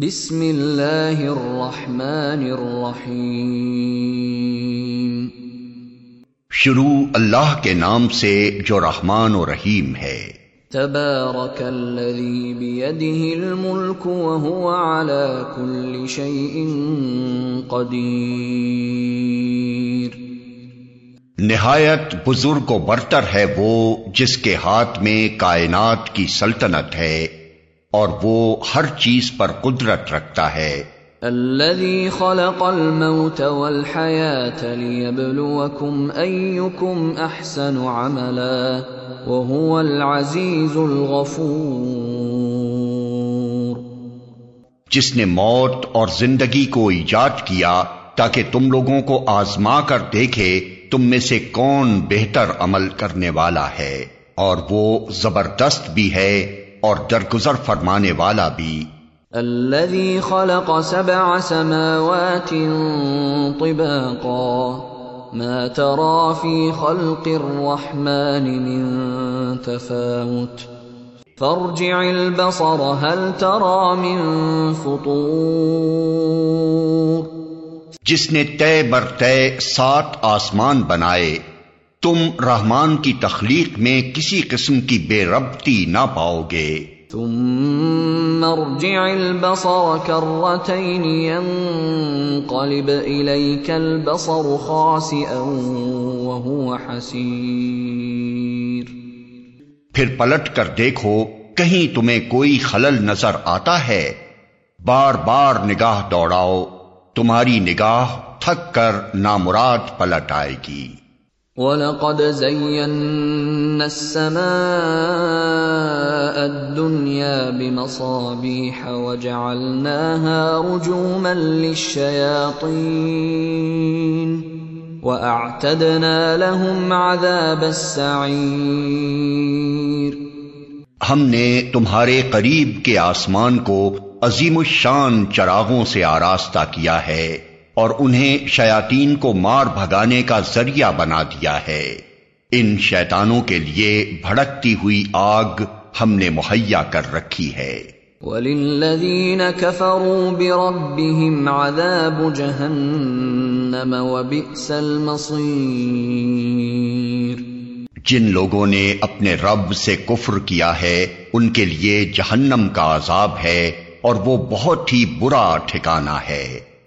بسم اللہ الرحمن الرحیم۔ شروع اللہ کے نام سے جو رحمان و رحیم ہے۔ تبارک الذی بیدہ الملک وهو على كل شیء قدیر۔ نہایت بزرگ و برتر ہے وہ جس کے ہاتھ میں کائنات کی سلطنت ہے۔ اور وہ ہر چیز پر قدرت رکھتا ہے۔ الذي خلق الموت والحياة ليبلوكم أيكم أحسن عملا وهو العزيز الغفور۔ جس نے موت اور زندگی کو ایجاد کیا تاکہ تم لوگوں کو آزما کر دیکھے تم میں سے کون بہتر عمل کرنے والا ہے۔ اور وہ زبردست بھی ہے۔ اور درگزر فرمانے والا بھی۔ الذي خلق سبع سماوات طباقا. ما ترى في خلق الرحمن من تفاوت. فارجع البصر هل ترى من فطور؟ جس نے تے بر تے سات آسمان بنائے تم رحمان کی تخلیق میں کسی قسم کی بے ربطی نہ پاؤ گے۔ ثم ارجع البصر كرتين ينقلب إليك البصر خاسئا وهو حسير۔ پھر پلٹ کر دیکھو کہیں تمہیں کوئی خلل نظر آتا ہے؟ بار بار نگاہ دوڑاؤ تمہاری نگاہ تھک کر نامراد پلٹ آئے گی۔ ولقد زينا السماء الدنيا بمصابيح وجعلناها رجوما للشياطين وأعتدنا لهم عذاب السعير. ہم نے تمہارے قریب کے آسمان کو عظیم الشان چراغوں سے آراستہ کیا ہے اور انہیں شیاطین کو مار بھگانے کا ذریعہ بنا دیا ہے۔ ان شیطانوں کے لیے بھڑکتی ہوئی آگ ہم نے مہیا کر رکھی ہے۔ وَلِلَّذِينَ كَفَرُوا بِرَبِّهِمْ عَذَابُ جَهَنَّمَ وَبِئْسَ الْمَصِيرِ جن لوگوں نے اپنے رب سے کفر کیا ہے ان کے لیے جہنم کا عذاب ہے اور وہ بہت ہی برا ٹھکانہ ہے۔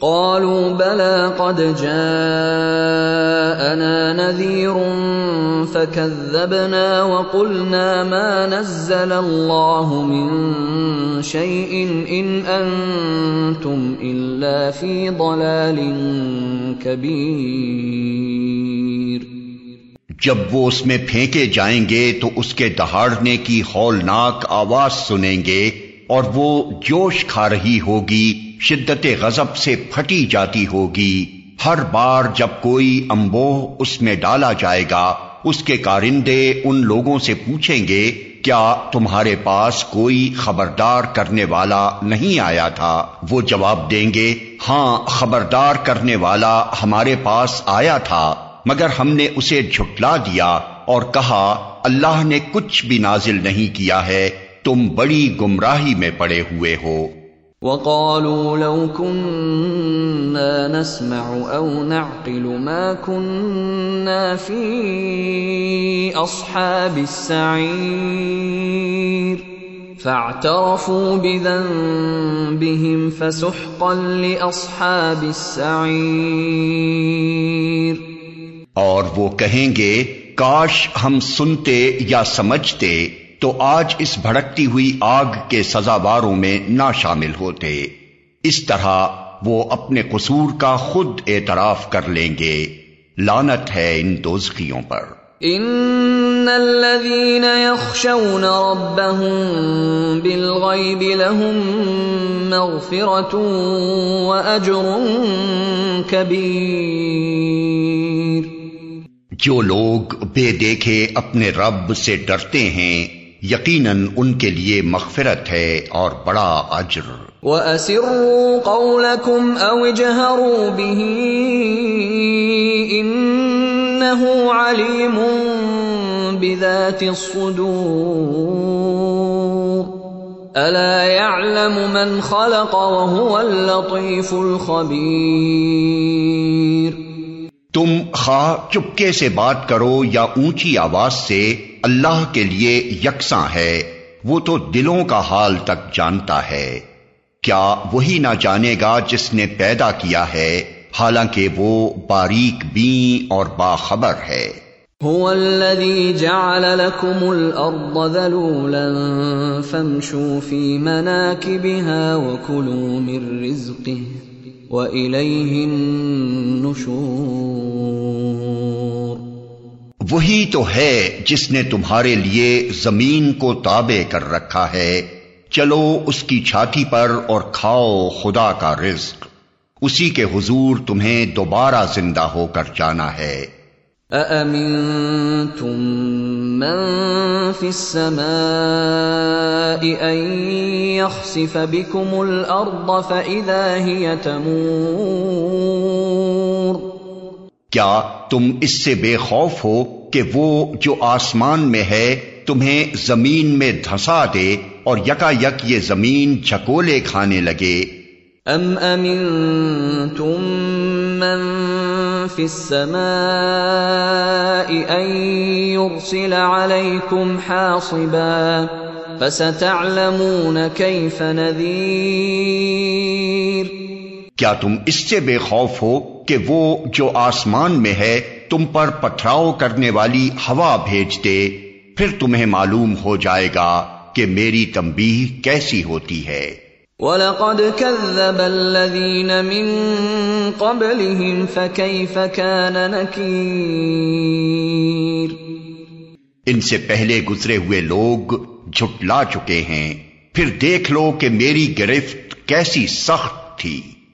قالوا بلى قد جاءنا نذير فكذبنا وقلنا ما نزل الله من شيء إن أنتم إلا في ضلال كبير. جب وہ اس میں پھینکے جائیں گے تو اس کے دہاڑنے کی ہولناک آواز سنیں گے اور وہ جوش کھا رہی ہوگی شدت غضب سے پھٹی جاتی ہوگی۔ ہر بار جب کوئی امبوہ اس میں ڈالا جائے گا، اس کے کارندے ان لوگوں سے پوچھیں گے، کیا تمہارے پاس کوئی خبردار کرنے والا نہیں آیا تھا؟ وہ جواب دیں گے ہاں خبردار کرنے والا ہمارے پاس آیا تھا، مگر ہم نے اسے جھٹلا دیا اور کہا، اللہ نے کچھ بھی نازل نہیں کیا ہے، تم بڑی گمراہی میں پڑے ہوئے ہو۔ وقالوا لو كنا نسمع أو نعقل ما كنا في أصحاب السعير. فاعترفوا بذنبهم فسحقا لأصحاب السعير. اور وہ کہیں گے کاش ہم سنتے یا سمجھتے۔ تو آج اس بھڑکتی ہوئی آگ کے سزاواروں میں نہ شامل ہوتے۔ اس طرح وہ اپنے قصور کا خود اعتراف کر لیں گے۔ لانت ہے ان دوزخیوں پر۔ ان الذين يخشون ربهم بالغيب لهم مغفرة وأجر كبير جو لوگ بے دیکھے اپنے رب سے ڈرتے ہیں یقیناً ان کے لیے مغفرت ہے اور بڑا اجر۔ وَأَسِرُّوا قَوْلَكُمْ أَوْ اجْهَرُوا بِهِ إِنَّهُ عَلِيمٌ بذات الصدور۔ الا يعلم من خلق وهو اللطيف الخبير۔ تم خواہ چپکے سے بات کرو یا اونچی آواز سے اللہ کے لیے یکساں ہے، وہ تو دلوں کا حال تک جانتا ہے۔ کیا وہی نہ جانے گا جس نے پیدا کیا ہے، حالانکہ وہ باریک بین اور باخبر ہے۔ هو الذي جعل لكم الارض ذلولا فامشوا في مناكبها وكلوا من رزقه واليه النشور۔ وہی تو ہے جس نے تمہارے لیے زمین کو تابع کر رکھا ہے۔ چلو اس کی چھاتی پر اور کھاؤ خدا کا رزق۔ اسی کے حضور تمہیں دوبارہ زندہ ہو کر جانا ہے۔ أأمنتم من في السماء أن يخسف بكم الأرض فإذا هي تمور کیا تم اس سے بے خوف ہو کہ وہ جو آسمان میں ہے تمہیں زمین میں دھسا دے اور یکا یک یہ زمین جھکولے کھانے لگے؟ ام امنتم من في السماء ان يرسل عليكم حاصبا فستعلمون كيف نذير کیا تم اس سے بے خوف ہو کہ وہ جو آسمان میں ہے تم پر پتھراؤ کرنے والی ہوا بھیج دے۔ پھر تمہیں معلوم ہو جائے گا کہ میری تمبی کیسی ہوتی ہے۔ وَلَقَدْ كَذَّبَ الَّذِينَ مِن قَبْلِهِمْ فَكَيْفَ كَانَ نَكِيرٌ۔ ان سے پہلے گزرے ہوئے لوگ جھٹلا چکے ہیں۔ پھر دیکھ لو کہ میری گرفت کیسی سخت تھی۔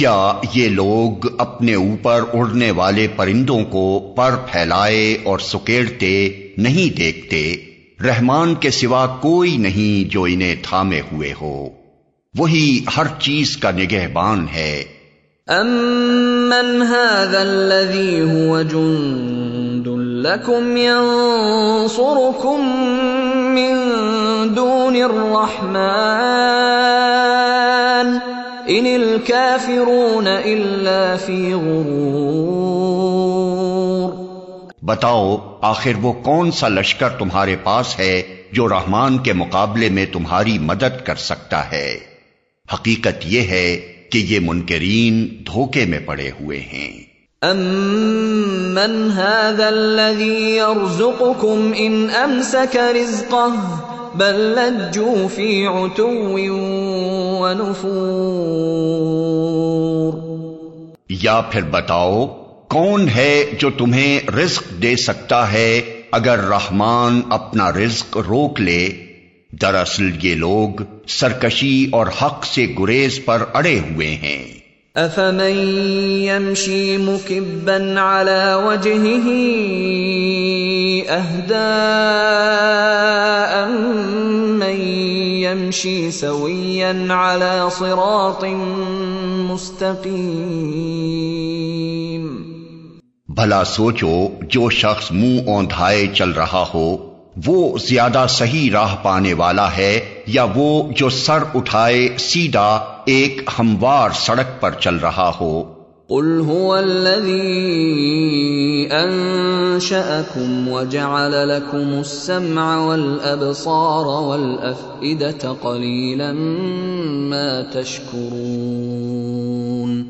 کیا یہ لوگ اپنے اوپر اڑنے والے پرندوں کو پر پھیلائے اور سکیڑتے نہیں دیکھتے؟ رحمان کے سوا کوئی نہیں جو انہیں تھامے ہوئے ہو۔ وہی ہر چیز کا نگہبان ہے۔ امن هذا الذي هو جند لكم ينصركم من دون الرحمن ان الكافرون الا في غرور بتاؤ آخر وہ کون سا لشکر تمہارے پاس ہے جو رحمان کے مقابلے میں تمہاری مدد کر سکتا ہے؟ حقیقت یہ ہے کہ یہ منکرین دھوکے میں پڑے ہوئے ہیں۔ امن هذا الذي يرزقكم ان امسك رزقه بل لجوا في عتو ونفور. یا پھر بتاؤ، کون ہے جو تمہیں رزق دے سکتا ہے اگر رحمان اپنا رزق روک لے؟ دراصل یہ لوگ سرکشی اور حق سے گریز پر اڑے ہوئے ہیں۔ افمن يمشي مكبا على وجهه اهداء من يمشي سويا على صراط مستقيم بھلا سوچو، جو شخص منہ اوندھائے چل رہا ہو، وہ زیادہ صحیح راہ پانے والا ہے یا وہ جو سر اٹھائے سیدھا ایک ہموار سڑک پر چل رہا ہو۔ قل هو الذي انشاكم وجعل لكم السمع والابصار والافئده قليلا ما تشكرون۔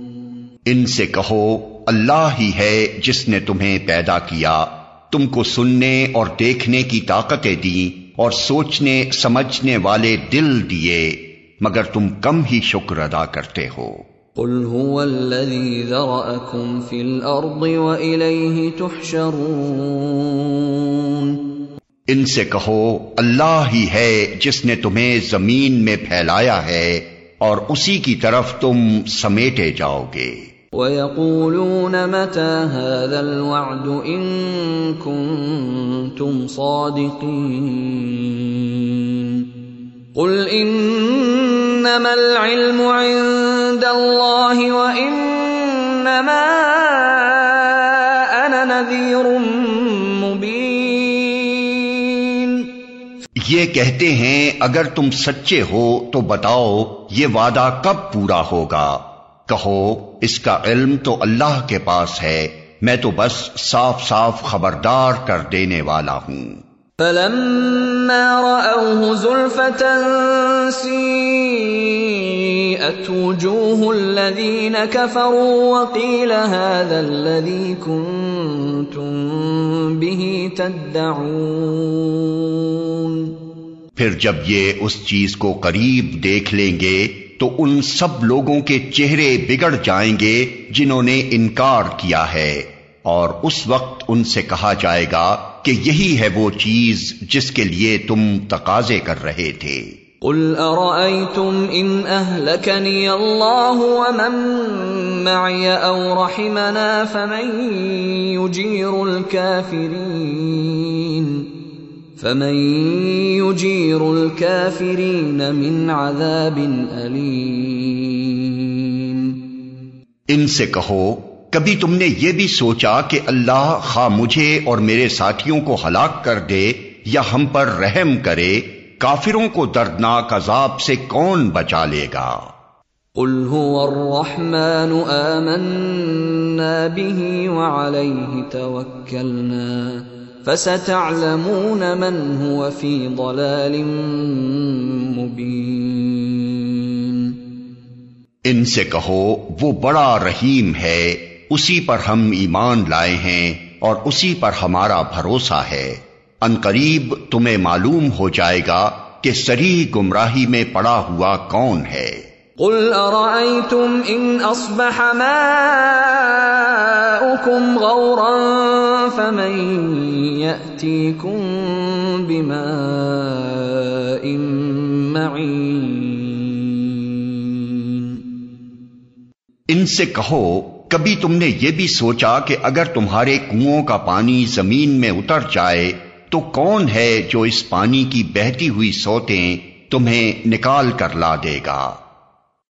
ان سے کہو اللہ ہی ہے جس نے تمہیں پیدا کیا۔ تم کو سننے اور دیکھنے کی طاقتیں دی اور سوچنے سمجھنے والے دل دیے۔ مگر تم کم ہی شکر ادا کرتے ہو۔ قل هو الذي ذرأكم في الأرض وإليه تحشرون۔ ان سے کہو اللہ ہی ہے جس نے تمہیں زمین میں پھیلایا ہے اور اسی کی طرف تم سمیٹے جاؤ گے۔ وَيَقُولُونَ مَتَى هَذَا الْوَعْدُ إِن كُنتُمْ صَادِقِينَ۔ قُلْ إِنَّمَا الْعِلْمُ عِندَ اللَّهِ وَإِنَّمَا أَنَا نَذِيرٌ مُبِينٌ یہ کہتے ہیں، اگر تم سچے ہو تو بتاؤ یہ وعدہ کب پورا ہوگا؟ کہو، اس کا علم تو اللہ کے پاس ہے، میں تو بس صاف صاف خبردار کر دینے والا ہوں۔ فلما رأوه زلفة سيئت وجوه الذين كفروا وقيل هذا الذي كنتم به تدعون پھر جب یہ اس چیز کو قریب دیکھ لیں گے تو ان سب لوگوں کے چہرے بگڑ جائیں گے جنہوں نے انکار کیا ہے اور اس وقت ان سے کہا جائے گا کہ یہی ہے وہ چیز جس کے لیے تم تقاضے کر رہے تھے قل أرأيتم إن أهلكني الله ومن معي أو رحمنا فمن يجير الكافرين فمن يجير الكافرين من عذاب أليم سے کہو کبھی تم نے یہ بھی سوچا کہ اللہ خواہ مجھے اور میرے ساتھیوں کو ہلاک کر دے یا ہم پر رحم کرے کافروں کو دردناک عذاب سے کون بچا لے گا؟ قل هو الرحمن آمنا به وعليه توكلنا فستعلمون من هو في ضلال مبين ان سے کہو وہ بڑا رحیم ہے۔ اسی پر ہم ایمان لائے ہیں اور اسی پر ہمارا بھروسہ ہے۔ ان قریب تمہیں معلوم ہو جائے گا کہ سری گمراہی میں پڑا ہوا کون ہے۔ قل ارأيتم ان اصبح ماؤكم غورا فمن يأتيكم بماء معين ان سے کہو کبھی تم نے یہ بھی سوچا کہ اگر تمہارے کنو کا پانی زمین میں اتر جائے، تو کون ہے جو اس پانی کی بہتی ہوئی سوتیں تمہیں نکال کر لا دے گا؟